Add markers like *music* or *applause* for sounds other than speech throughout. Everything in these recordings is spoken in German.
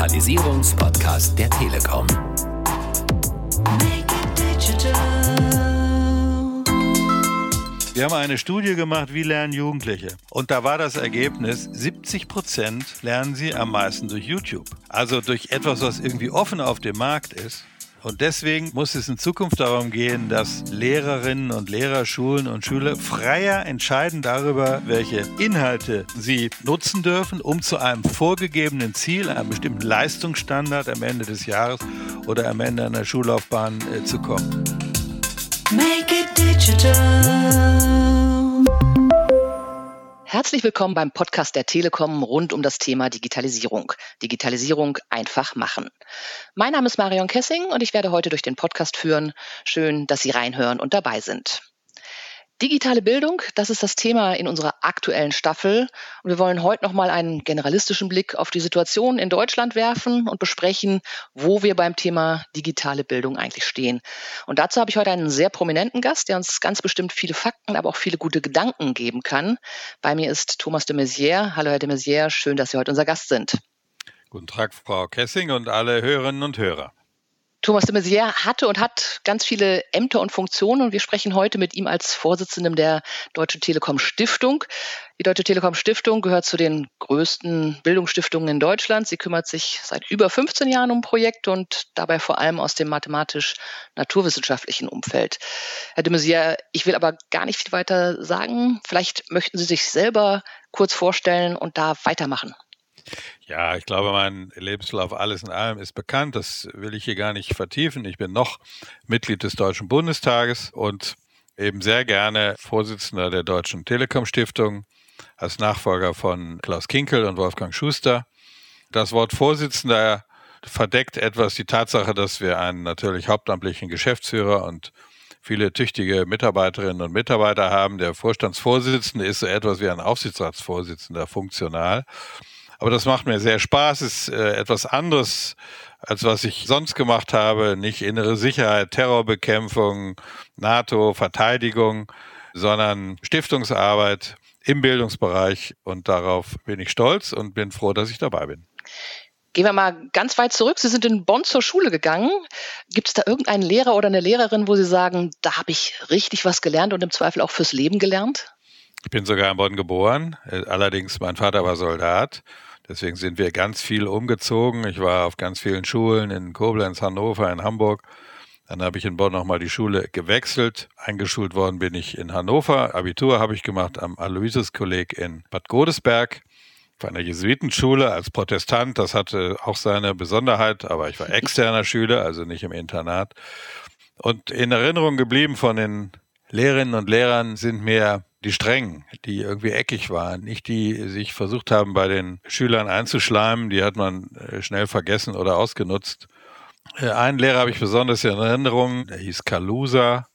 Digitalisierungspodcast der Telekom. Wir haben eine Studie gemacht, wie lernen Jugendliche. Und da war das Ergebnis, 70 Prozent lernen sie am meisten durch YouTube. Also durch etwas, was irgendwie offen auf dem Markt ist. Und deswegen muss es in Zukunft darum gehen, dass Lehrerinnen und Lehrer, Schulen und Schüler freier entscheiden darüber, welche Inhalte sie nutzen dürfen, um zu einem vorgegebenen Ziel, einem bestimmten Leistungsstandard am Ende des Jahres oder am Ende einer Schullaufbahn äh, zu kommen. Make it digital. Herzlich willkommen beim Podcast der Telekom rund um das Thema Digitalisierung. Digitalisierung einfach machen. Mein Name ist Marion Kessing und ich werde heute durch den Podcast führen. Schön, dass Sie reinhören und dabei sind. Digitale Bildung, das ist das Thema in unserer aktuellen Staffel. Und wir wollen heute nochmal einen generalistischen Blick auf die Situation in Deutschland werfen und besprechen, wo wir beim Thema digitale Bildung eigentlich stehen. Und dazu habe ich heute einen sehr prominenten Gast, der uns ganz bestimmt viele Fakten, aber auch viele gute Gedanken geben kann. Bei mir ist Thomas de Maizière. Hallo, Herr de Maizière, schön, dass Sie heute unser Gast sind. Guten Tag, Frau Kessing und alle Hörerinnen und Hörer. Thomas de Maizière hatte und hat ganz viele Ämter und Funktionen und wir sprechen heute mit ihm als Vorsitzendem der Deutsche Telekom Stiftung. Die Deutsche Telekom Stiftung gehört zu den größten Bildungsstiftungen in Deutschland. Sie kümmert sich seit über 15 Jahren um Projekte und dabei vor allem aus dem mathematisch-naturwissenschaftlichen Umfeld. Herr de Maizière, ich will aber gar nicht viel weiter sagen. Vielleicht möchten Sie sich selber kurz vorstellen und da weitermachen. Ja, ich glaube, mein Lebenslauf alles in allem ist bekannt. Das will ich hier gar nicht vertiefen. Ich bin noch Mitglied des Deutschen Bundestages und eben sehr gerne Vorsitzender der Deutschen Telekom Stiftung als Nachfolger von Klaus Kinkel und Wolfgang Schuster. Das Wort Vorsitzender verdeckt etwas die Tatsache, dass wir einen natürlich hauptamtlichen Geschäftsführer und viele tüchtige Mitarbeiterinnen und Mitarbeiter haben. Der Vorstandsvorsitzende ist so etwas wie ein Aufsichtsratsvorsitzender funktional. Aber das macht mir sehr Spaß, ist äh, etwas anderes, als was ich sonst gemacht habe. Nicht innere Sicherheit, Terrorbekämpfung, NATO, Verteidigung, sondern Stiftungsarbeit im Bildungsbereich. Und darauf bin ich stolz und bin froh, dass ich dabei bin. Gehen wir mal ganz weit zurück. Sie sind in Bonn zur Schule gegangen. Gibt es da irgendeinen Lehrer oder eine Lehrerin, wo Sie sagen, da habe ich richtig was gelernt und im Zweifel auch fürs Leben gelernt? Ich bin sogar in Bonn geboren. Äh, allerdings, mein Vater war Soldat Deswegen sind wir ganz viel umgezogen. Ich war auf ganz vielen Schulen in Koblenz, Hannover, in Hamburg. Dann habe ich in Bonn nochmal die Schule gewechselt. Eingeschult worden bin ich in Hannover. Abitur habe ich gemacht am Aloysius-Kolleg in Bad Godesberg. Auf einer Jesuitenschule als Protestant. Das hatte auch seine Besonderheit, aber ich war *laughs* externer Schüler, also nicht im Internat. Und in Erinnerung geblieben von den Lehrerinnen und Lehrern sind mir die Strengen, die irgendwie eckig waren, nicht die sich versucht haben, bei den Schülern einzuschleimen, die hat man äh, schnell vergessen oder ausgenutzt. Äh, einen Lehrer habe ich besonders in Erinnerung, der hieß Kalusa,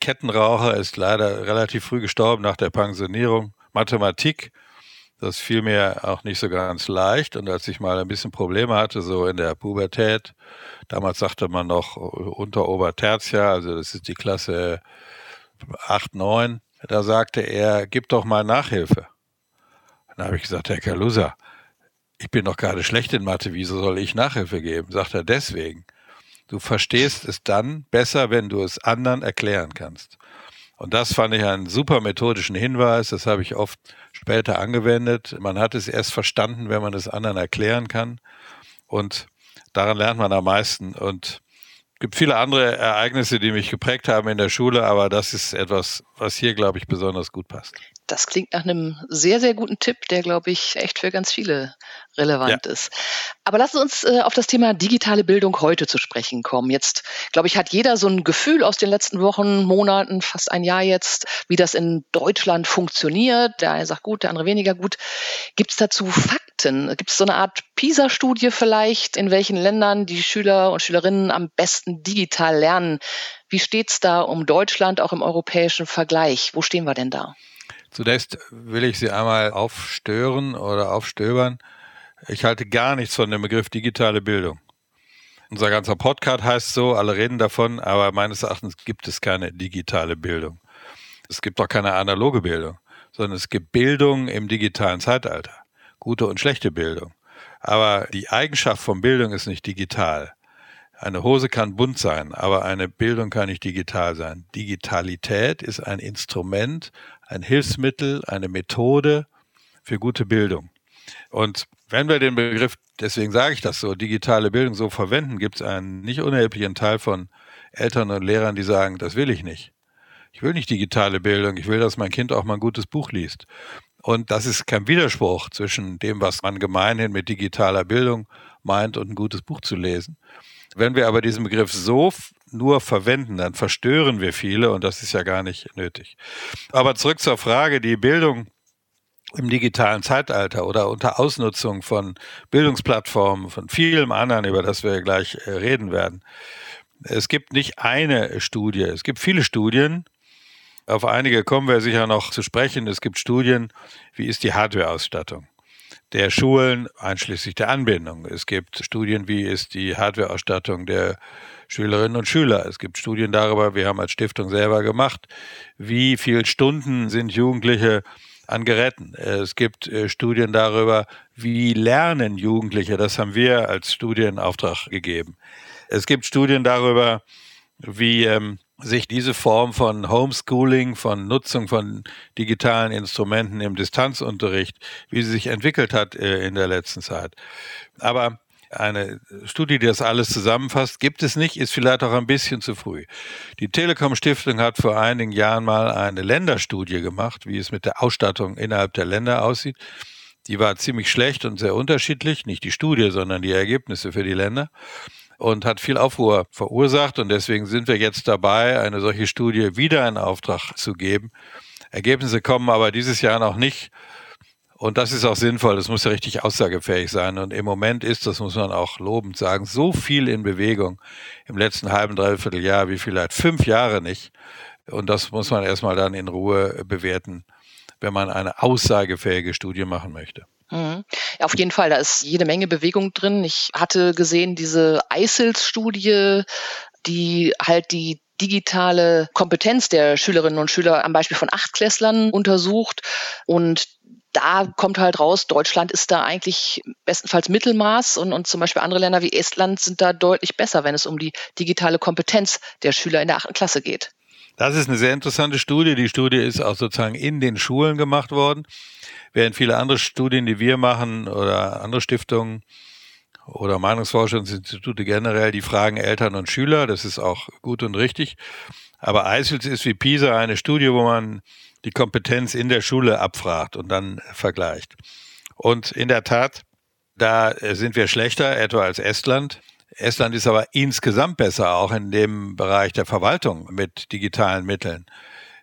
Kettenraucher, ist leider relativ früh gestorben nach der Pensionierung. Mathematik, das fiel mir auch nicht so ganz leicht. Und als ich mal ein bisschen Probleme hatte, so in der Pubertät, damals sagte man noch unter Obertertia, also das ist die Klasse 8, 9, da sagte er, gib doch mal Nachhilfe. Dann habe ich gesagt, Herr Kalusa, ich bin doch gerade schlecht in Mathe, wieso soll ich Nachhilfe geben? Sagt er, deswegen. Du verstehst es dann besser, wenn du es anderen erklären kannst. Und das fand ich einen super methodischen Hinweis. Das habe ich oft später angewendet. Man hat es erst verstanden, wenn man es anderen erklären kann. Und daran lernt man am meisten. Und gibt viele andere Ereignisse, die mich geprägt haben in der Schule, aber das ist etwas, was hier, glaube ich, besonders gut passt. Das klingt nach einem sehr, sehr guten Tipp, der, glaube ich, echt für ganz viele relevant ja. ist. Aber lassen Sie uns äh, auf das Thema digitale Bildung heute zu sprechen kommen. Jetzt, glaube ich, hat jeder so ein Gefühl aus den letzten Wochen, Monaten, fast ein Jahr jetzt, wie das in Deutschland funktioniert. Der eine sagt gut, der andere weniger gut. Gibt es dazu Fakten? Gibt es so eine Art PISA-Studie vielleicht, in welchen Ländern die Schüler und Schülerinnen am besten digital lernen? Wie steht es da um Deutschland auch im europäischen Vergleich? Wo stehen wir denn da? Zunächst will ich Sie einmal aufstören oder aufstöbern. Ich halte gar nichts von dem Begriff digitale Bildung. Unser ganzer Podcast heißt so, alle reden davon, aber meines Erachtens gibt es keine digitale Bildung. Es gibt auch keine analoge Bildung, sondern es gibt Bildung im digitalen Zeitalter. Gute und schlechte Bildung. Aber die Eigenschaft von Bildung ist nicht digital. Eine Hose kann bunt sein, aber eine Bildung kann nicht digital sein. Digitalität ist ein Instrument, ein Hilfsmittel, eine Methode für gute Bildung. Und wenn wir den Begriff, deswegen sage ich das so, digitale Bildung so verwenden, gibt es einen nicht unerheblichen Teil von Eltern und Lehrern, die sagen, das will ich nicht. Ich will nicht digitale Bildung, ich will, dass mein Kind auch mal ein gutes Buch liest. Und das ist kein Widerspruch zwischen dem, was man gemeinhin mit digitaler Bildung meint und ein gutes Buch zu lesen. Wenn wir aber diesen Begriff so nur verwenden, dann verstören wir viele und das ist ja gar nicht nötig. Aber zurück zur Frage, die Bildung im digitalen Zeitalter oder unter Ausnutzung von Bildungsplattformen, von vielem anderen, über das wir gleich äh, reden werden. Es gibt nicht eine Studie, es gibt viele Studien. Auf einige kommen wir sicher noch zu sprechen. Es gibt Studien, wie ist die Hardwareausstattung der Schulen, einschließlich der Anbindung. Es gibt Studien, wie ist die Hardwareausstattung der Schülerinnen und Schüler. Es gibt Studien darüber, wir haben als Stiftung selber gemacht, wie viele Stunden sind Jugendliche an Geräten. Es gibt äh, Studien darüber, wie lernen Jugendliche. Das haben wir als Studienauftrag gegeben. Es gibt Studien darüber, wie ähm, sich diese Form von Homeschooling, von Nutzung von digitalen Instrumenten im Distanzunterricht, wie sie sich entwickelt hat äh, in der letzten Zeit. Aber eine Studie, die das alles zusammenfasst, gibt es nicht, ist vielleicht auch ein bisschen zu früh. Die Telekom Stiftung hat vor einigen Jahren mal eine Länderstudie gemacht, wie es mit der Ausstattung innerhalb der Länder aussieht. Die war ziemlich schlecht und sehr unterschiedlich, nicht die Studie, sondern die Ergebnisse für die Länder und hat viel Aufruhr verursacht und deswegen sind wir jetzt dabei, eine solche Studie wieder in Auftrag zu geben. Ergebnisse kommen aber dieses Jahr noch nicht und das ist auch sinnvoll, das muss ja richtig aussagefähig sein. Und im Moment ist, das muss man auch lobend sagen, so viel in Bewegung im letzten halben, dreiviertel Jahr wie vielleicht fünf Jahre nicht. Und das muss man erstmal dann in Ruhe bewerten, wenn man eine aussagefähige Studie machen möchte. Mhm. Ja, auf jeden Fall, da ist jede Menge Bewegung drin. Ich hatte gesehen, diese ISILS-Studie, die halt die digitale Kompetenz der Schülerinnen und Schüler am Beispiel von Achtklässlern untersucht. Und da kommt halt raus, Deutschland ist da eigentlich bestenfalls Mittelmaß und, und zum Beispiel andere Länder wie Estland sind da deutlich besser, wenn es um die digitale Kompetenz der Schüler in der achten Klasse geht. Das ist eine sehr interessante Studie. Die Studie ist auch sozusagen in den Schulen gemacht worden, während viele andere Studien, die wir machen oder andere Stiftungen oder Meinungsforschungsinstitute generell, die fragen Eltern und Schüler. Das ist auch gut und richtig. Aber ISILS ist wie PISA eine Studie, wo man die Kompetenz in der Schule abfragt und dann vergleicht. Und in der Tat, da sind wir schlechter, etwa als Estland. Estland ist aber insgesamt besser, auch in dem Bereich der Verwaltung mit digitalen Mitteln.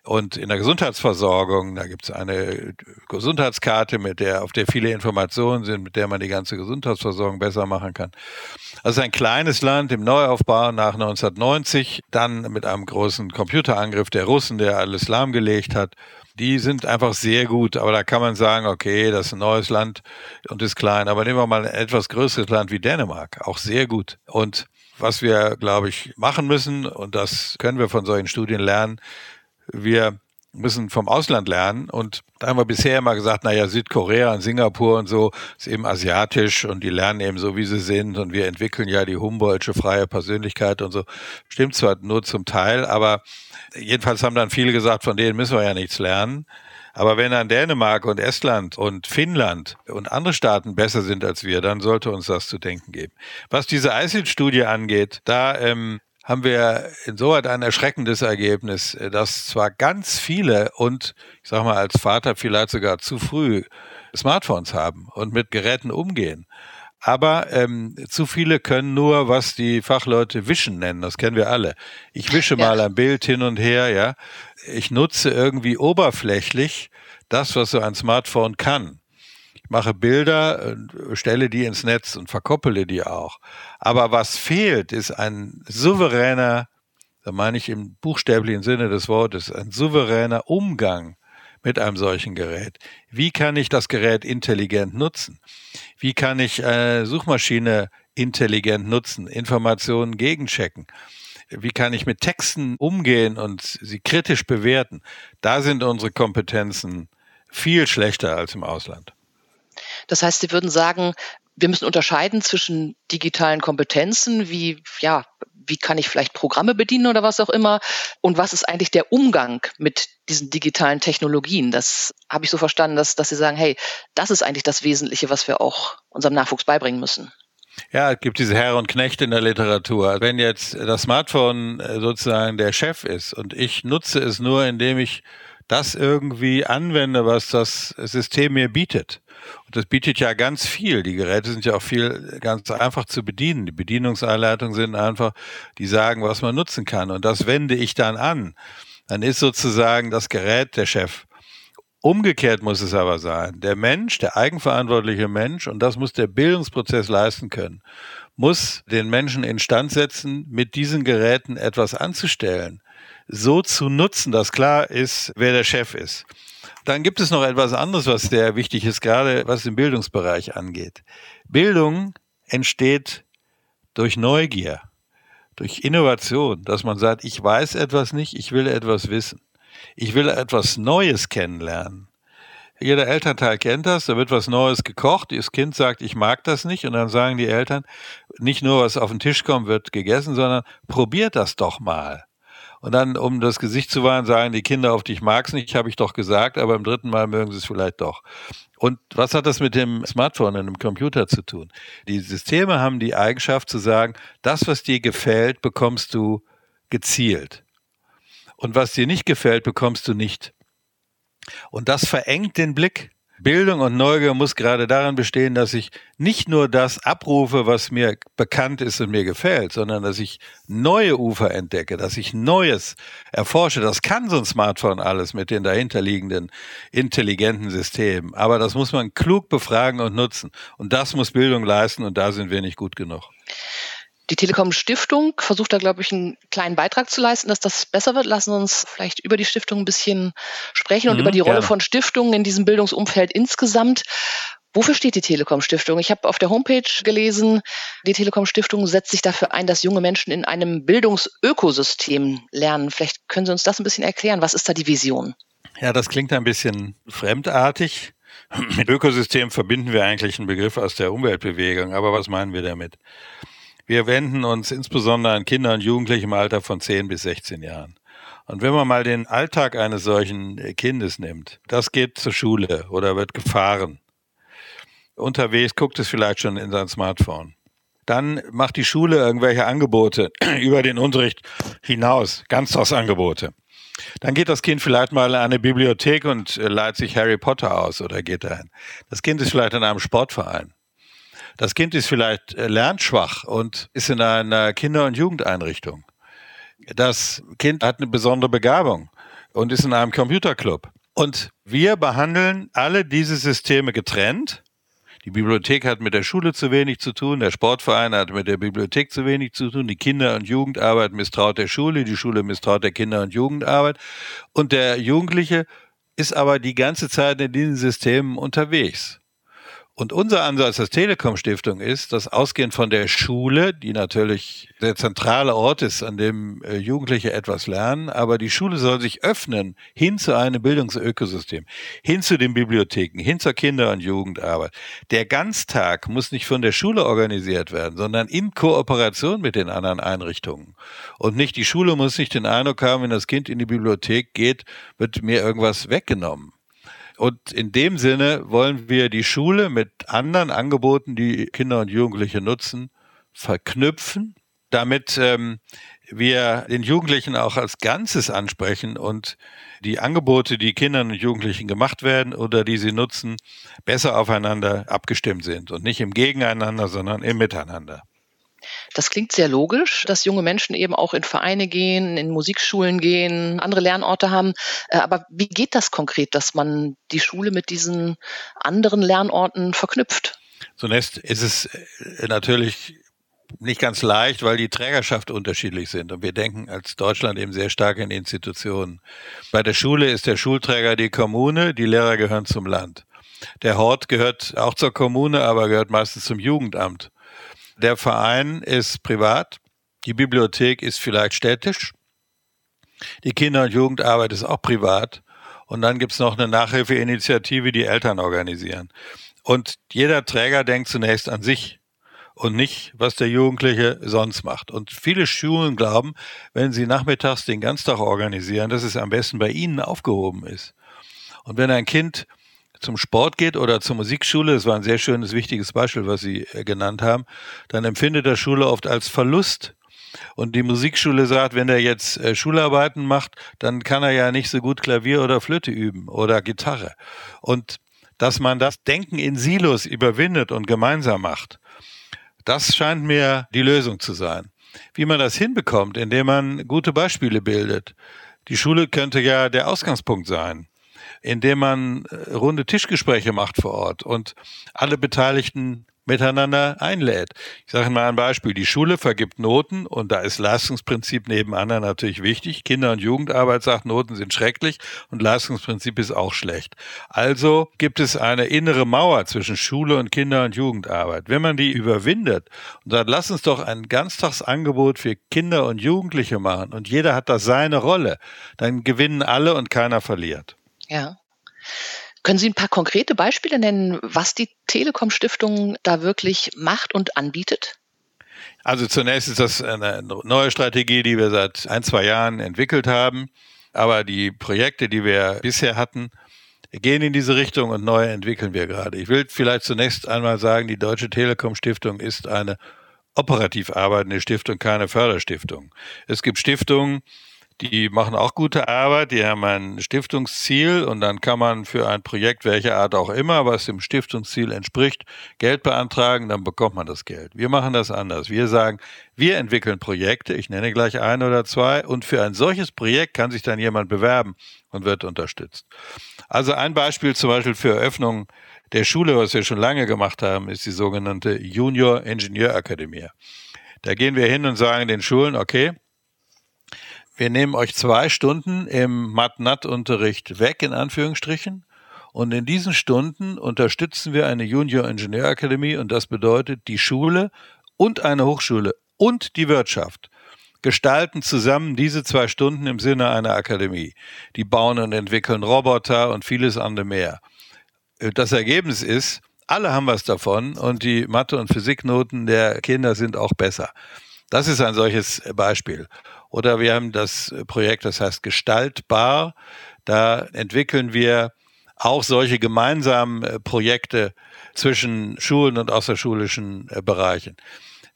Und in der Gesundheitsversorgung, da gibt es eine Gesundheitskarte, mit der, auf der viele Informationen sind, mit der man die ganze Gesundheitsversorgung besser machen kann. Also ein kleines Land im Neuaufbau nach 1990, dann mit einem großen Computerangriff der Russen, der alles lahmgelegt hat. Die sind einfach sehr gut, aber da kann man sagen, okay, das ist ein neues Land und ist klein. Aber nehmen wir mal ein etwas größeres Land wie Dänemark, auch sehr gut. Und was wir, glaube ich, machen müssen, und das können wir von solchen Studien lernen, wir müssen vom Ausland lernen. Und da haben wir bisher immer gesagt, naja, Südkorea und Singapur und so ist eben asiatisch und die lernen eben so, wie sie sind. Und wir entwickeln ja die Humboldtsche freie Persönlichkeit und so. Stimmt zwar nur zum Teil, aber jedenfalls haben dann viele gesagt, von denen müssen wir ja nichts lernen. Aber wenn dann Dänemark und Estland und Finnland und andere Staaten besser sind als wir, dann sollte uns das zu denken geben. Was diese ICID-Studie angeht, da ähm, haben wir insoweit ein erschreckendes Ergebnis, dass zwar ganz viele und ich sage mal als Vater vielleicht sogar zu früh Smartphones haben und mit Geräten umgehen. Aber ähm, zu viele können nur, was die Fachleute Wischen nennen. Das kennen wir alle. Ich wische ja. mal ein Bild hin und her, ja. Ich nutze irgendwie oberflächlich das, was so ein Smartphone kann mache Bilder, stelle die ins Netz und verkoppele die auch. Aber was fehlt, ist ein souveräner, da meine ich im buchstäblichen Sinne des Wortes, ein souveräner Umgang mit einem solchen Gerät. Wie kann ich das Gerät intelligent nutzen? Wie kann ich eine Suchmaschine intelligent nutzen, Informationen gegenchecken? Wie kann ich mit Texten umgehen und sie kritisch bewerten? Da sind unsere Kompetenzen viel schlechter als im Ausland. Das heißt, Sie würden sagen, wir müssen unterscheiden zwischen digitalen Kompetenzen, wie, ja, wie kann ich vielleicht Programme bedienen oder was auch immer, und was ist eigentlich der Umgang mit diesen digitalen Technologien. Das habe ich so verstanden, dass, dass Sie sagen, hey, das ist eigentlich das Wesentliche, was wir auch unserem Nachwuchs beibringen müssen. Ja, es gibt diese Herr und Knecht in der Literatur. Wenn jetzt das Smartphone äh, sozusagen der Chef ist und ich nutze es nur, indem ich das irgendwie anwende, was das System mir bietet. Und das bietet ja ganz viel. Die Geräte sind ja auch viel ganz einfach zu bedienen. Die Bedienungsanleitungen sind einfach, die sagen, was man nutzen kann. Und das wende ich dann an. Dann ist sozusagen das Gerät der Chef. Umgekehrt muss es aber sein. Der Mensch, der eigenverantwortliche Mensch, und das muss der Bildungsprozess leisten können, muss den Menschen instand setzen, mit diesen Geräten etwas anzustellen, so zu nutzen, dass klar ist, wer der Chef ist. Dann gibt es noch etwas anderes, was sehr wichtig ist, gerade was den Bildungsbereich angeht. Bildung entsteht durch Neugier, durch Innovation, dass man sagt, ich weiß etwas nicht, ich will etwas wissen. Ich will etwas Neues kennenlernen. Jeder Elternteil kennt das, da wird was Neues gekocht, das Kind sagt, ich mag das nicht und dann sagen die Eltern, nicht nur was auf den Tisch kommt, wird gegessen, sondern probiert das doch mal. Und dann, um das Gesicht zu wahren, sagen die Kinder oft, ich mag's nicht, habe ich doch gesagt, aber im dritten Mal mögen sie es vielleicht doch. Und was hat das mit dem Smartphone und dem Computer zu tun? Die Systeme haben die Eigenschaft zu sagen, das, was dir gefällt, bekommst du gezielt. Und was dir nicht gefällt, bekommst du nicht. Und das verengt den Blick. Bildung und Neugier muss gerade darin bestehen, dass ich nicht nur das abrufe, was mir bekannt ist und mir gefällt, sondern dass ich neue Ufer entdecke, dass ich Neues erforsche. Das kann so ein Smartphone alles mit den dahinterliegenden intelligenten Systemen. Aber das muss man klug befragen und nutzen. Und das muss Bildung leisten und da sind wir nicht gut genug. Die Telekom Stiftung versucht da, glaube ich, einen kleinen Beitrag zu leisten, dass das besser wird. Lassen Sie uns vielleicht über die Stiftung ein bisschen sprechen und mhm, über die Rolle gerne. von Stiftungen in diesem Bildungsumfeld insgesamt. Wofür steht die Telekom Stiftung? Ich habe auf der Homepage gelesen, die Telekom Stiftung setzt sich dafür ein, dass junge Menschen in einem Bildungsökosystem lernen. Vielleicht können Sie uns das ein bisschen erklären. Was ist da die Vision? Ja, das klingt ein bisschen fremdartig. Mit Ökosystem verbinden wir eigentlich einen Begriff aus der Umweltbewegung. Aber was meinen wir damit? Wir wenden uns insbesondere an Kinder und Jugendliche im Alter von 10 bis 16 Jahren. Und wenn man mal den Alltag eines solchen Kindes nimmt, das geht zur Schule oder wird gefahren. Unterwegs guckt es vielleicht schon in sein Smartphone. Dann macht die Schule irgendwelche Angebote *clears throat* über den Unterricht hinaus, Ganztagsangebote. Dann geht das Kind vielleicht mal an eine Bibliothek und leiht sich Harry Potter aus oder geht dahin. Das Kind ist vielleicht in einem Sportverein. Das Kind ist vielleicht äh, lernschwach und ist in einer Kinder- und Jugendeinrichtung. Das Kind hat eine besondere Begabung und ist in einem Computerclub. Und wir behandeln alle diese Systeme getrennt. Die Bibliothek hat mit der Schule zu wenig zu tun, der Sportverein hat mit der Bibliothek zu wenig zu tun, die Kinder- und Jugendarbeit misstraut der Schule, die Schule misstraut der Kinder- und Jugendarbeit. Und der Jugendliche ist aber die ganze Zeit in diesen Systemen unterwegs. Und unser Ansatz als Telekom Stiftung ist, dass ausgehend von der Schule, die natürlich der zentrale Ort ist, an dem äh, Jugendliche etwas lernen, aber die Schule soll sich öffnen hin zu einem Bildungsökosystem, hin zu den Bibliotheken, hin zur Kinder- und Jugendarbeit. Der Ganztag muss nicht von der Schule organisiert werden, sondern in Kooperation mit den anderen Einrichtungen. Und nicht die Schule muss nicht den Eindruck haben, wenn das Kind in die Bibliothek geht, wird mir irgendwas weggenommen. Und in dem Sinne wollen wir die Schule mit anderen Angeboten, die Kinder und Jugendliche nutzen, verknüpfen, damit ähm, wir den Jugendlichen auch als Ganzes ansprechen und die Angebote, die Kindern und Jugendlichen gemacht werden oder die sie nutzen, besser aufeinander abgestimmt sind und nicht im Gegeneinander, sondern im Miteinander. Das klingt sehr logisch, dass junge Menschen eben auch in Vereine gehen, in Musikschulen gehen, andere Lernorte haben. Äh, aber wie geht das konkret, dass man die Schule mit diesen anderen Lernorten verknüpft? Zunächst ist es äh, natürlich nicht ganz leicht, weil die Trägerschaft unterschiedlich sind. Und wir denken als Deutschland eben sehr stark in Institutionen. Bei der Schule ist der Schulträger die Kommune, die Lehrer gehören zum Land. Der Hort gehört auch zur Kommune, aber gehört meistens zum Jugendamt. Der Verein ist privat, die Bibliothek ist vielleicht städtisch, die Kinder- und Jugendarbeit ist auch privat und dann gibt es noch eine Nachhilfeinitiative, die Eltern organisieren. Und jeder Träger denkt zunächst an sich und nicht, was der Jugendliche sonst macht. Und viele Schulen glauben, wenn sie nachmittags den Ganztag organisieren, dass es am besten bei ihnen aufgehoben ist. Und wenn ein Kind zum Sport geht oder zur Musikschule, das war ein sehr schönes, wichtiges Beispiel, was Sie äh, genannt haben, dann empfindet er Schule oft als Verlust. Und die Musikschule sagt, wenn er jetzt äh, Schularbeiten macht, dann kann er ja nicht so gut Klavier oder Flöte üben oder Gitarre. Und dass man das Denken in Silos überwindet und gemeinsam macht, das scheint mir die Lösung zu sein. Wie man das hinbekommt, indem man gute Beispiele bildet. Die Schule könnte ja der Ausgangspunkt sein indem man äh, runde Tischgespräche macht vor Ort und alle Beteiligten miteinander einlädt. Ich sage mal ein Beispiel. Die Schule vergibt Noten und da ist Leistungsprinzip neben anderen natürlich wichtig. Kinder- und Jugendarbeit sagt, Noten sind schrecklich und Leistungsprinzip ist auch schlecht. Also gibt es eine innere Mauer zwischen Schule und Kinder- und Jugendarbeit. Wenn man die überwindet und sagt, lass uns doch ein Ganztagsangebot für Kinder und Jugendliche machen und jeder hat da seine Rolle, dann gewinnen alle und keiner verliert. Ja. Können Sie ein paar konkrete Beispiele nennen, was die Telekom Stiftung da wirklich macht und anbietet? Also zunächst ist das eine neue Strategie, die wir seit ein, zwei Jahren entwickelt haben. Aber die Projekte, die wir bisher hatten, gehen in diese Richtung und neu entwickeln wir gerade. Ich will vielleicht zunächst einmal sagen, die Deutsche Telekom Stiftung ist eine operativ arbeitende Stiftung, keine Förderstiftung. Es gibt Stiftungen, die machen auch gute Arbeit, die haben ein Stiftungsziel und dann kann man für ein Projekt welcher Art auch immer, was dem Stiftungsziel entspricht, Geld beantragen, dann bekommt man das Geld. Wir machen das anders. Wir sagen, wir entwickeln Projekte, ich nenne gleich ein oder zwei, und für ein solches Projekt kann sich dann jemand bewerben und wird unterstützt. Also ein Beispiel zum Beispiel für Eröffnung der Schule, was wir schon lange gemacht haben, ist die sogenannte Junior Ingenieurakademie. Da gehen wir hin und sagen den Schulen, okay, wir nehmen euch zwei Stunden im Mat-Nat-Unterricht weg, in Anführungsstrichen. Und in diesen Stunden unterstützen wir eine Junior Ingenieurakademie und das bedeutet, die Schule und eine Hochschule und die Wirtschaft gestalten zusammen diese zwei Stunden im Sinne einer Akademie. Die bauen und entwickeln Roboter und vieles andere mehr. Das Ergebnis ist, alle haben was davon und die Mathe- und Physiknoten der Kinder sind auch besser. Das ist ein solches Beispiel. Oder wir haben das Projekt, das heißt Gestaltbar. Da entwickeln wir auch solche gemeinsamen äh, Projekte zwischen Schulen und außerschulischen äh, Bereichen.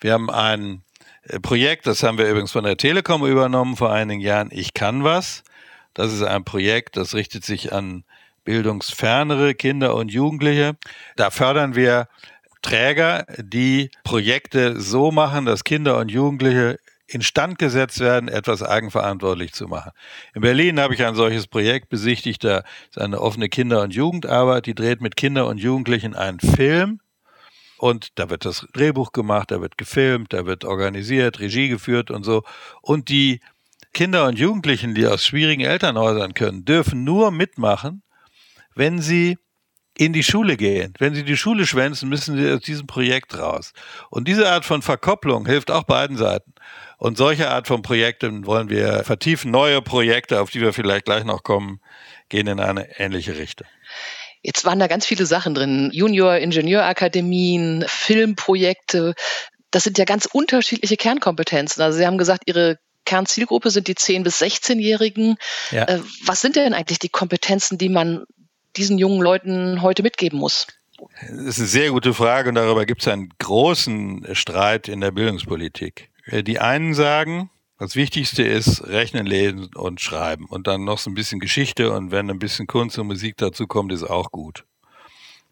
Wir haben ein äh, Projekt, das haben wir übrigens von der Telekom übernommen vor einigen Jahren, Ich kann was. Das ist ein Projekt, das richtet sich an bildungsfernere Kinder und Jugendliche. Da fördern wir Träger, die Projekte so machen, dass Kinder und Jugendliche instand gesetzt werden, etwas eigenverantwortlich zu machen. In Berlin habe ich ein solches Projekt besichtigt, da ist eine offene Kinder- und Jugendarbeit, die dreht mit Kindern und Jugendlichen einen Film und da wird das Drehbuch gemacht, da wird gefilmt, da wird organisiert, Regie geführt und so. Und die Kinder und Jugendlichen, die aus schwierigen Elternhäusern können, dürfen nur mitmachen, wenn sie in die Schule gehen. Wenn sie die Schule schwänzen, müssen sie aus diesem Projekt raus. Und diese Art von Verkopplung hilft auch beiden Seiten. Und solche Art von Projekten wollen wir vertiefen. Neue Projekte, auf die wir vielleicht gleich noch kommen, gehen in eine ähnliche Richtung. Jetzt waren da ganz viele Sachen drin. Junior Ingenieurakademien, Filmprojekte. Das sind ja ganz unterschiedliche Kernkompetenzen. Also Sie haben gesagt, Ihre Kernzielgruppe sind die 10- bis 16-Jährigen. Ja. Äh, was sind denn eigentlich die Kompetenzen, die man diesen jungen Leuten heute mitgeben muss? Das ist eine sehr gute Frage und darüber gibt es einen großen Streit in der Bildungspolitik. Äh, die einen sagen, das Wichtigste ist Rechnen, Lesen und Schreiben und dann noch so ein bisschen Geschichte und wenn ein bisschen Kunst und Musik dazu kommt, ist auch gut.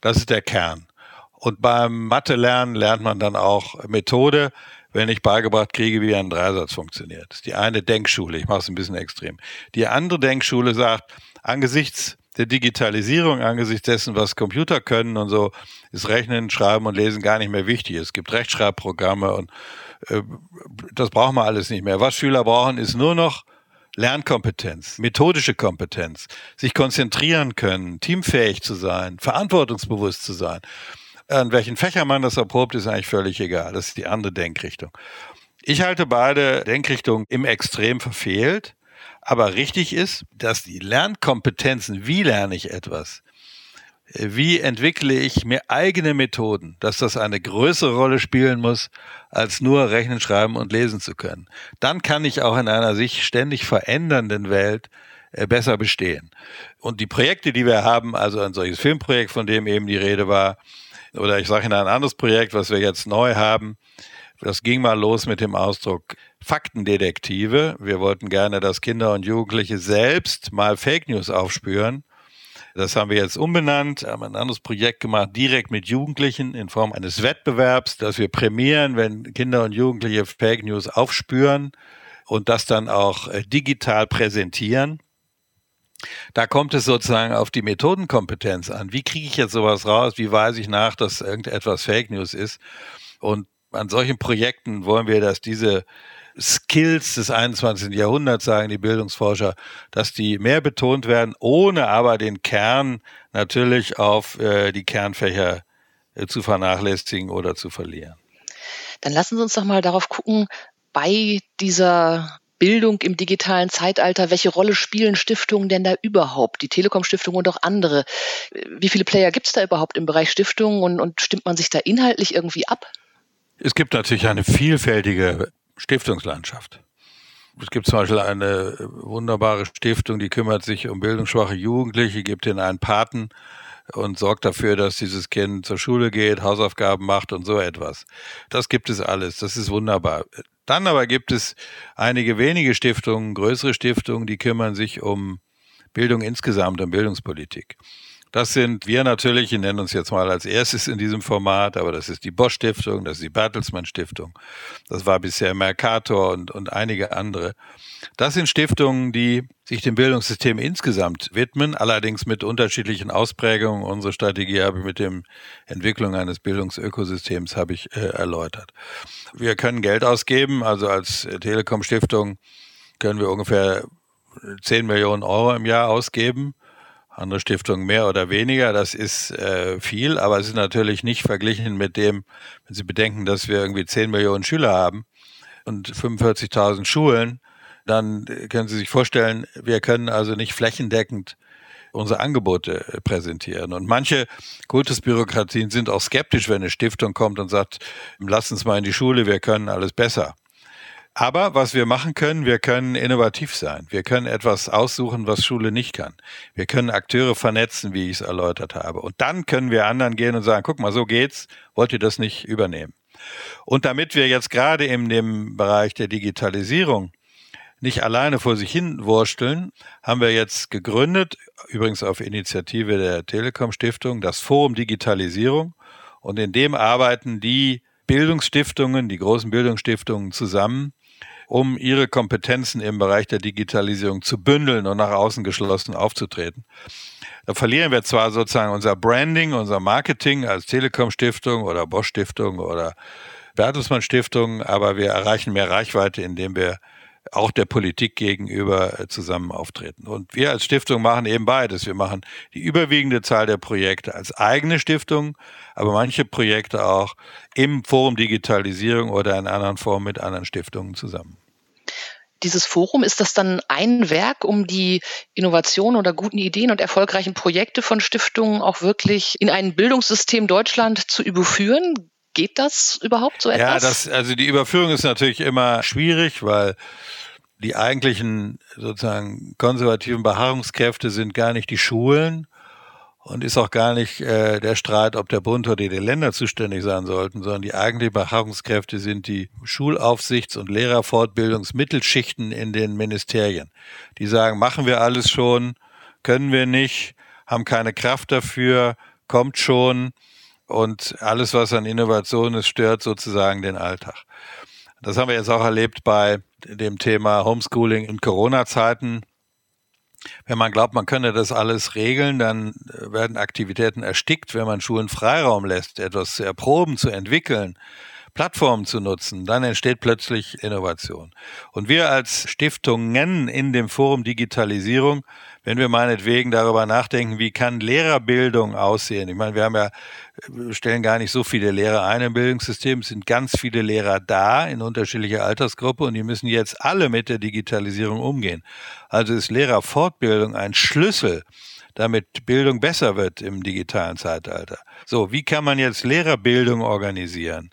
Das ist der Kern. Und beim Mathe-Lernen lernt man dann auch Methode, wenn ich beigebracht kriege, wie ein Dreisatz funktioniert. Das ist die eine Denkschule, ich mache es ein bisschen extrem. Die andere Denkschule sagt, angesichts der Digitalisierung, angesichts dessen, was Computer können und so, ist Rechnen, Schreiben und Lesen gar nicht mehr wichtig. Es gibt Rechtschreibprogramme und äh, das brauchen wir alles nicht mehr. Was Schüler brauchen, ist nur noch Lernkompetenz, methodische Kompetenz, sich konzentrieren können, teamfähig zu sein, verantwortungsbewusst zu sein. An welchen Fächern man das erprobt, ist eigentlich völlig egal. Das ist die andere Denkrichtung. Ich halte beide Denkrichtungen im Extrem verfehlt. Aber richtig ist, dass die Lernkompetenzen, wie lerne ich etwas, wie entwickle ich mir eigene Methoden, dass das eine größere Rolle spielen muss, als nur rechnen, schreiben und lesen zu können. Dann kann ich auch in einer sich ständig verändernden Welt äh, besser bestehen. Und die Projekte, die wir haben, also ein solches Filmprojekt, von dem eben die Rede war, oder ich sage Ihnen ein anderes Projekt, was wir jetzt neu haben, das ging mal los mit dem Ausdruck Faktendetektive. Wir wollten gerne, dass Kinder und Jugendliche selbst mal Fake News aufspüren. Das haben wir jetzt umbenannt, haben ein anderes Projekt gemacht, direkt mit Jugendlichen in Form eines Wettbewerbs, dass wir prämieren, wenn Kinder und Jugendliche Fake News aufspüren und das dann auch äh, digital präsentieren. Da kommt es sozusagen auf die Methodenkompetenz an. Wie kriege ich jetzt sowas raus? Wie weise ich nach, dass irgendetwas Fake News ist? Und an solchen Projekten wollen wir, dass diese Skills des 21. Jahrhunderts, sagen die Bildungsforscher, dass die mehr betont werden, ohne aber den Kern natürlich auf äh, die Kernfächer äh, zu vernachlässigen oder zu verlieren. Dann lassen Sie uns doch mal darauf gucken, bei dieser Bildung im digitalen Zeitalter, welche Rolle spielen Stiftungen denn da überhaupt? Die Telekom-Stiftung und auch andere. Wie viele Player gibt es da überhaupt im Bereich Stiftungen und, und stimmt man sich da inhaltlich irgendwie ab? Es gibt natürlich eine vielfältige Stiftungslandschaft. Es gibt zum Beispiel eine wunderbare Stiftung, die kümmert sich um bildungsschwache Jugendliche, gibt ihnen einen Paten und sorgt dafür, dass dieses Kind zur Schule geht, Hausaufgaben macht und so etwas. Das gibt es alles. Das ist wunderbar. Dann aber gibt es einige wenige Stiftungen, größere Stiftungen, die kümmern sich um Bildung insgesamt, um Bildungspolitik. Das sind wir natürlich, wir nennen uns jetzt mal als erstes in diesem Format, aber das ist die Bosch Stiftung, das ist die Bertelsmann Stiftung, das war bisher Mercator und, und einige andere. Das sind Stiftungen, die sich dem Bildungssystem insgesamt widmen, allerdings mit unterschiedlichen Ausprägungen. Unsere Strategie habe ich mit dem Entwicklung eines Bildungsökosystems habe ich äh, erläutert. Wir können Geld ausgeben, also als Telekom Stiftung können wir ungefähr 10 Millionen Euro im Jahr ausgeben andere Stiftungen mehr oder weniger, das ist äh, viel, aber es ist natürlich nicht verglichen mit dem, wenn Sie bedenken, dass wir irgendwie 10 Millionen Schüler haben und 45.000 Schulen, dann können Sie sich vorstellen, wir können also nicht flächendeckend unsere Angebote äh, präsentieren. Und manche Kultusbürokratien sind auch skeptisch, wenn eine Stiftung kommt und sagt, lass uns mal in die Schule, wir können alles besser. Aber was wir machen können, wir können innovativ sein. Wir können etwas aussuchen, was Schule nicht kann. Wir können Akteure vernetzen, wie ich es erläutert habe. Und dann können wir anderen gehen und sagen, guck mal, so geht's. Wollt ihr das nicht übernehmen? Und damit wir jetzt gerade in dem Bereich der Digitalisierung nicht alleine vor sich hin wursteln, haben wir jetzt gegründet, übrigens auf Initiative der Telekom Stiftung, das Forum Digitalisierung. Und in dem arbeiten die Bildungsstiftungen, die großen Bildungsstiftungen zusammen, um ihre Kompetenzen im Bereich der Digitalisierung zu bündeln und nach außen geschlossen aufzutreten. Da verlieren wir zwar sozusagen unser Branding, unser Marketing als Telekom Stiftung oder Bosch Stiftung oder Bertelsmann Stiftung, aber wir erreichen mehr Reichweite, indem wir auch der Politik gegenüber äh, zusammen auftreten. Und wir als Stiftung machen eben beides. Wir machen die überwiegende Zahl der Projekte als eigene Stiftung, aber manche Projekte auch im Forum Digitalisierung oder in anderen Formen mit anderen Stiftungen zusammen dieses Forum, ist das dann ein Werk, um die Innovation oder guten Ideen und erfolgreichen Projekte von Stiftungen auch wirklich in ein Bildungssystem Deutschland zu überführen? Geht das überhaupt so etwas? Ja, das, also die Überführung ist natürlich immer schwierig, weil die eigentlichen sozusagen konservativen Beharrungskräfte sind gar nicht die Schulen, und ist auch gar nicht äh, der Streit, ob der Bund oder die Länder zuständig sein sollten, sondern die eigentlichen Beharrungskräfte sind die Schulaufsichts- und Lehrerfortbildungsmittelschichten in den Ministerien. Die sagen, machen wir alles schon, können wir nicht, haben keine Kraft dafür, kommt schon und alles, was an Innovation ist, stört sozusagen den Alltag. Das haben wir jetzt auch erlebt bei dem Thema Homeschooling in Corona-Zeiten wenn man glaubt, man könne das alles regeln, dann äh, werden Aktivitäten erstickt. Wenn man Schulen Freiraum lässt, etwas zu erproben, zu entwickeln, Plattformen zu nutzen, dann entsteht plötzlich Innovation. Und wir als Stiftungen in dem Forum Digitalisierung wenn wir meinetwegen darüber nachdenken, wie kann Lehrerbildung aussehen? Ich meine, wir haben ja, stellen gar nicht so viele Lehrer ein im Bildungssystem. Es sind ganz viele Lehrer da in unterschiedlicher Altersgruppe und die müssen jetzt alle mit der Digitalisierung umgehen. Also ist Lehrerfortbildung ein Schlüssel damit Bildung besser wird im digitalen Zeitalter. So, wie kann man jetzt Lehrerbildung organisieren?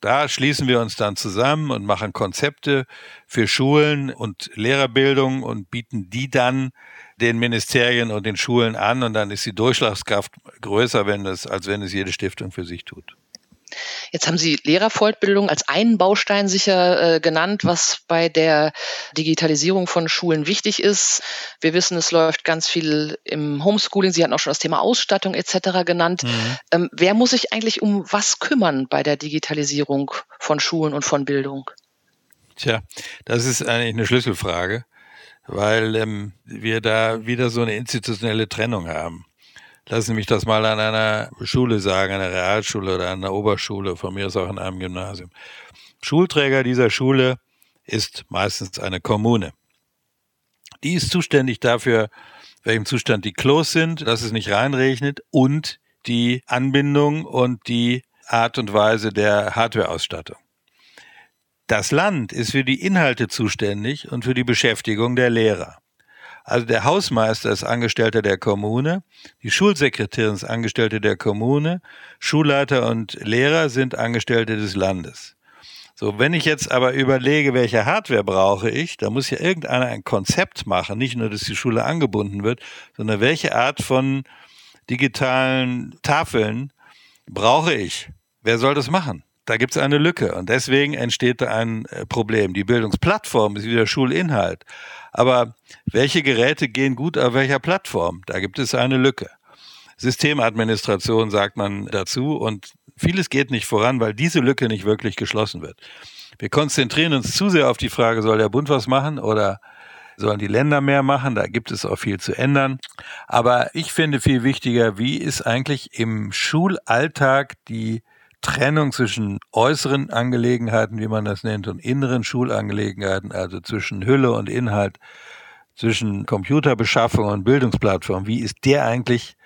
Da schließen wir uns dann zusammen und machen Konzepte für Schulen und Lehrerbildung und bieten die dann den Ministerien und den Schulen an und dann ist die Durchschlagskraft größer, wenn es, als wenn es jede Stiftung für sich tut. Jetzt haben Sie Lehrerfortbildung als einen Baustein sicher äh, genannt, was bei der Digitalisierung von Schulen wichtig ist. Wir wissen, es läuft ganz viel im Homeschooling. Sie hatten auch schon das Thema Ausstattung etc. genannt. Mhm. Ähm, wer muss sich eigentlich um was kümmern bei der Digitalisierung von Schulen und von Bildung? Tja, das ist eigentlich eine Schlüsselfrage, weil ähm, wir da wieder so eine institutionelle Trennung haben. Lassen Sie mich das mal an einer Schule sagen, einer Realschule oder an einer Oberschule, von mir ist auch in einem Gymnasium. Schulträger dieser Schule ist meistens eine Kommune. Die ist zuständig dafür, welchem Zustand die Klos sind, dass es nicht reinregnet und die Anbindung und die Art und Weise der Hardwareausstattung. Das Land ist für die Inhalte zuständig und für die Beschäftigung der Lehrer. Also der Hausmeister ist Angestellter der Kommune, die Schulsekretärin ist Angestellte der Kommune, Schulleiter und Lehrer sind Angestellte des Landes. So, wenn ich jetzt aber überlege, welche Hardware brauche ich, da muss ja irgendeiner ein Konzept machen, nicht nur, dass die Schule angebunden wird, sondern welche Art von digitalen Tafeln brauche ich? Wer soll das machen? Da gibt es eine Lücke und deswegen entsteht da ein äh, Problem. Die Bildungsplattform ist wieder Schulinhalt. Aber welche Geräte gehen gut auf welcher Plattform? Da gibt es eine Lücke. Systemadministration sagt man dazu und vieles geht nicht voran, weil diese Lücke nicht wirklich geschlossen wird. Wir konzentrieren uns zu sehr auf die Frage, soll der Bund was machen oder sollen die Länder mehr machen? Da gibt es auch viel zu ändern. Aber ich finde viel wichtiger, wie ist eigentlich im Schulalltag die Trennung zwischen äußeren Angelegenheiten, wie man das nennt, und inneren Schulangelegenheiten, also zwischen Hülle und Inhalt, zwischen Computerbeschaffung und Bildungsplattform, wie ist der eigentlich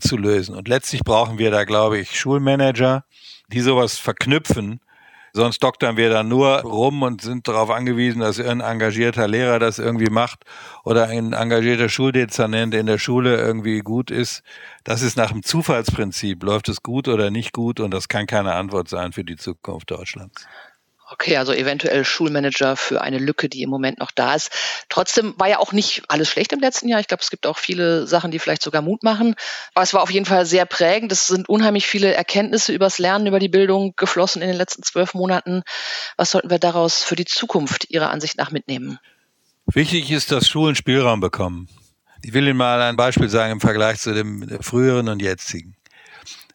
zu lösen? Und letztlich brauchen wir da, glaube ich, Schulmanager, die sowas verknüpfen Sonst doktern wir da nur rum und sind darauf angewiesen, dass ein engagierter Lehrer das irgendwie macht oder ein engagierter Schuldezernent in der Schule irgendwie gut ist. Das ist nach dem Zufallsprinzip. Läuft es gut oder nicht gut? Und das kann keine Antwort sein für die Zukunft Deutschlands. Okay, also eventuell Schulmanager für eine Lücke, die im Moment noch da ist. Trotzdem war ja auch nicht alles schlecht im letzten Jahr. Ich glaube, es gibt auch viele Sachen, die vielleicht sogar Mut machen. Aber es war auf jeden Fall sehr prägend. Es sind unheimlich viele Erkenntnisse übers Lernen, über die Bildung geflossen in den letzten zwölf Monaten. Was sollten wir daraus für die Zukunft Ihrer Ansicht nach mitnehmen? Wichtig ist, dass Schulen Spielraum bekommen. Ich will Ihnen mal ein Beispiel sagen im Vergleich zu dem früheren und jetzigen.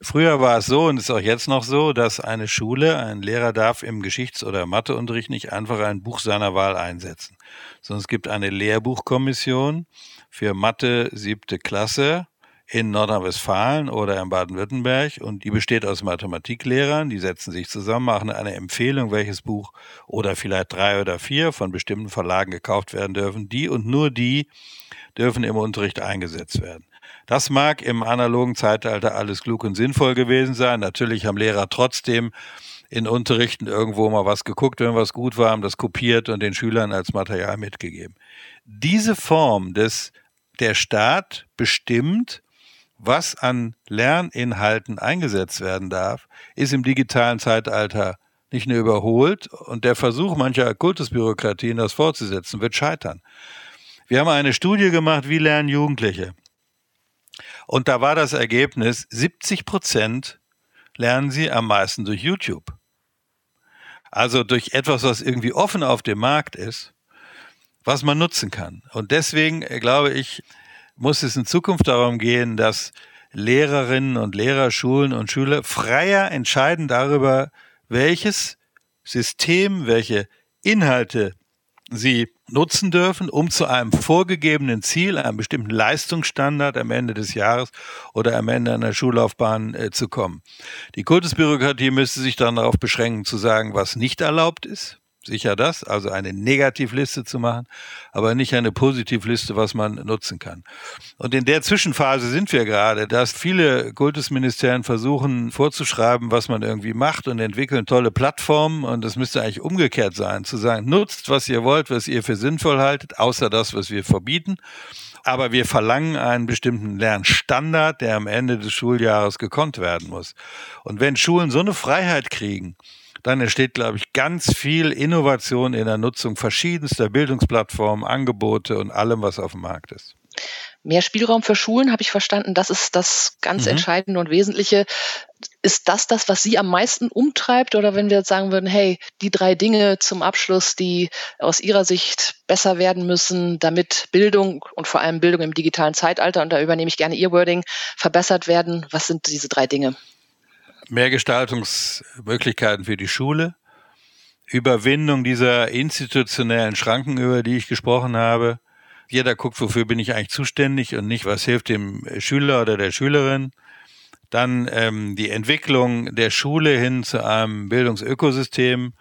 Früher war es so und ist auch jetzt noch so, dass eine Schule, ein Lehrer darf im Geschichts- oder Matheunterricht nicht einfach ein Buch seiner Wahl einsetzen, sondern es gibt eine Lehrbuchkommission für Mathe siebte Klasse in Nordrhein-Westfalen oder in Baden-Württemberg und die besteht aus Mathematiklehrern, die setzen sich zusammen, machen eine Empfehlung, welches Buch oder vielleicht drei oder vier von bestimmten Verlagen gekauft werden dürfen. Die und nur die dürfen im Unterricht eingesetzt werden. Das mag im analogen Zeitalter alles klug und sinnvoll gewesen sein. Natürlich haben Lehrer trotzdem in Unterrichten irgendwo mal was geguckt, wenn was gut war, haben das kopiert und den Schülern als Material mitgegeben. Diese Form des, der Staat bestimmt, was an Lerninhalten eingesetzt werden darf, ist im digitalen Zeitalter nicht nur überholt und der Versuch mancher Kultusbürokratien, das fortzusetzen, wird scheitern. Wir haben eine Studie gemacht, wie lernen Jugendliche. Und da war das Ergebnis, 70 Prozent lernen sie am meisten durch YouTube. Also durch etwas, was irgendwie offen auf dem Markt ist, was man nutzen kann. Und deswegen äh, glaube ich, muss es in Zukunft darum gehen, dass Lehrerinnen und Lehrer, Schulen und Schüler freier entscheiden darüber, welches System, welche Inhalte sie nutzen dürfen, um zu einem vorgegebenen Ziel, einem bestimmten Leistungsstandard am Ende des Jahres oder am Ende einer Schullaufbahn äh, zu kommen. Die Kultusbürokratie müsste sich dann darauf beschränken zu sagen, was nicht erlaubt ist, sicher das, also eine Negativliste zu machen, aber nicht eine Positivliste, was man nutzen kann. Und in der Zwischenphase sind wir gerade, dass viele Kultusministerien versuchen vorzuschreiben, was man irgendwie macht und entwickeln tolle Plattformen und das müsste eigentlich umgekehrt sein, zu sagen, nutzt, was ihr wollt, was ihr für sinnvoll haltet, außer das, was wir verbieten Aber wir verlangen einen bestimmten Lernstandard, der am Ende des Schuljahres gekonnt werden muss. Und wenn Schulen so eine Freiheit kriegen, dann entsteht, glaube ich, ganz viel Innovation in der Nutzung verschiedenster Bildungsplattformen, Angebote und allem, was auf dem Markt ist. Mehr Spielraum für Schulen, habe ich verstanden. Das ist das ganz mhm. Entscheidende und Wesentliche. Ist das das, was Sie am meisten umtreibt? Oder wenn wir jetzt sagen würden, hey, die drei Dinge zum Abschluss, die aus Ihrer Sicht besser werden müssen, damit Bildung und vor allem Bildung im digitalen Zeitalter, und da übernehme ich gerne Ihr Wording, verbessert werden, was sind diese drei Dinge? Mehr Gestaltungsmöglichkeiten für die Schule, Überwindung dieser institutionellen Schranken, über die ich gesprochen habe. Jeder guckt, wofür bin ich eigentlich zuständig und nicht, was hilft dem Schüler oder der Schülerin. Dann ähm, die Entwicklung der Schule hin zu einem Bildungsökosystem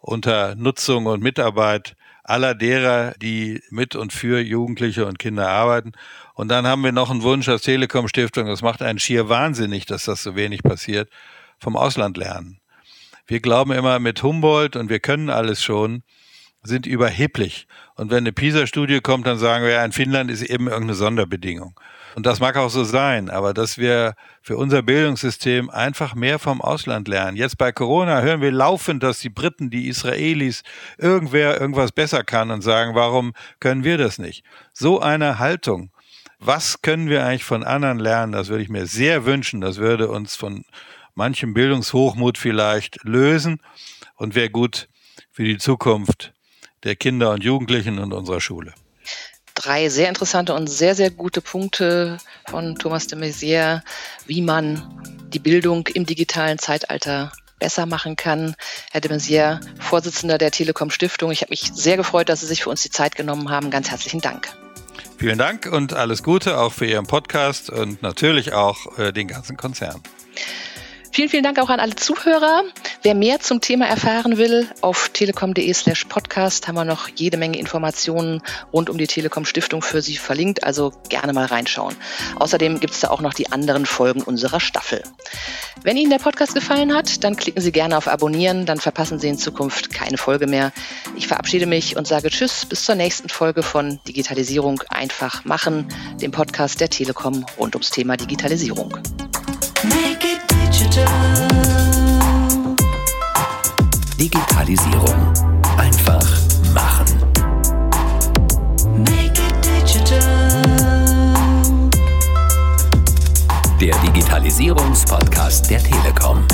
unter Nutzung und Mitarbeit aller derer, die mit und für Jugendliche und Kinder arbeiten. Und dann haben wir noch einen Wunsch als Telekom Stiftung, das macht einen schier wahnsinnig, dass das so wenig passiert, vom Ausland lernen. Wir glauben immer mit Humboldt und wir können alles schon, sind überheblich. Und wenn eine PISA-Studie kommt, dann sagen wir, ja, in Finnland ist eben irgendeine Sonderbedingung. Und das mag auch so sein, aber dass wir für unser Bildungssystem einfach mehr vom Ausland lernen. Jetzt bei Corona hören wir laufend, dass die Briten, die Israelis, irgendwer irgendwas besser kann und sagen, warum können wir das nicht? So eine Haltung. Was können wir eigentlich von anderen lernen? Das würde ich mir sehr wünschen. Das würde uns von manchem Bildungshochmut vielleicht lösen und wäre gut für die Zukunft der Kinder und Jugendlichen und unserer Schule drei sehr interessante und sehr, sehr gute Punkte von Thomas de Maizière, wie man die Bildung im digitalen Zeitalter besser machen kann. Herr de Maizière, Vorsitzender der Telekom Stiftung, ich habe mich sehr gefreut, dass Sie sich für uns die Zeit genommen haben. Ganz herzlichen Dank. Vielen Dank und alles Gute auch für Ihren Podcast und natürlich auch äh, den ganzen Konzern. Vielen, vielen Dank auch an alle Zuhörer. Wer mehr zum Thema erfahren will, auf telekom.de slash podcast haben wir noch jede Menge Informationen rund um die Telekom Stiftung für Sie verlinkt, also gerne mal reinschauen. Außerdem gibt es da auch noch die anderen Folgen unserer Staffel. Wenn Ihnen der Podcast gefallen hat, dann klicken Sie gerne auf Abonnieren, dann verpassen Sie in Zukunft keine Folge mehr. Ich verabschiede mich und sage Tschüss bis zur nächsten Folge von Digitalisierung einfach machen, dem Podcast der Telekom rund ums Thema Digitalisierung. Digitalisierung. Einfach machen. Der Digitalisierungspodcast der Telekom.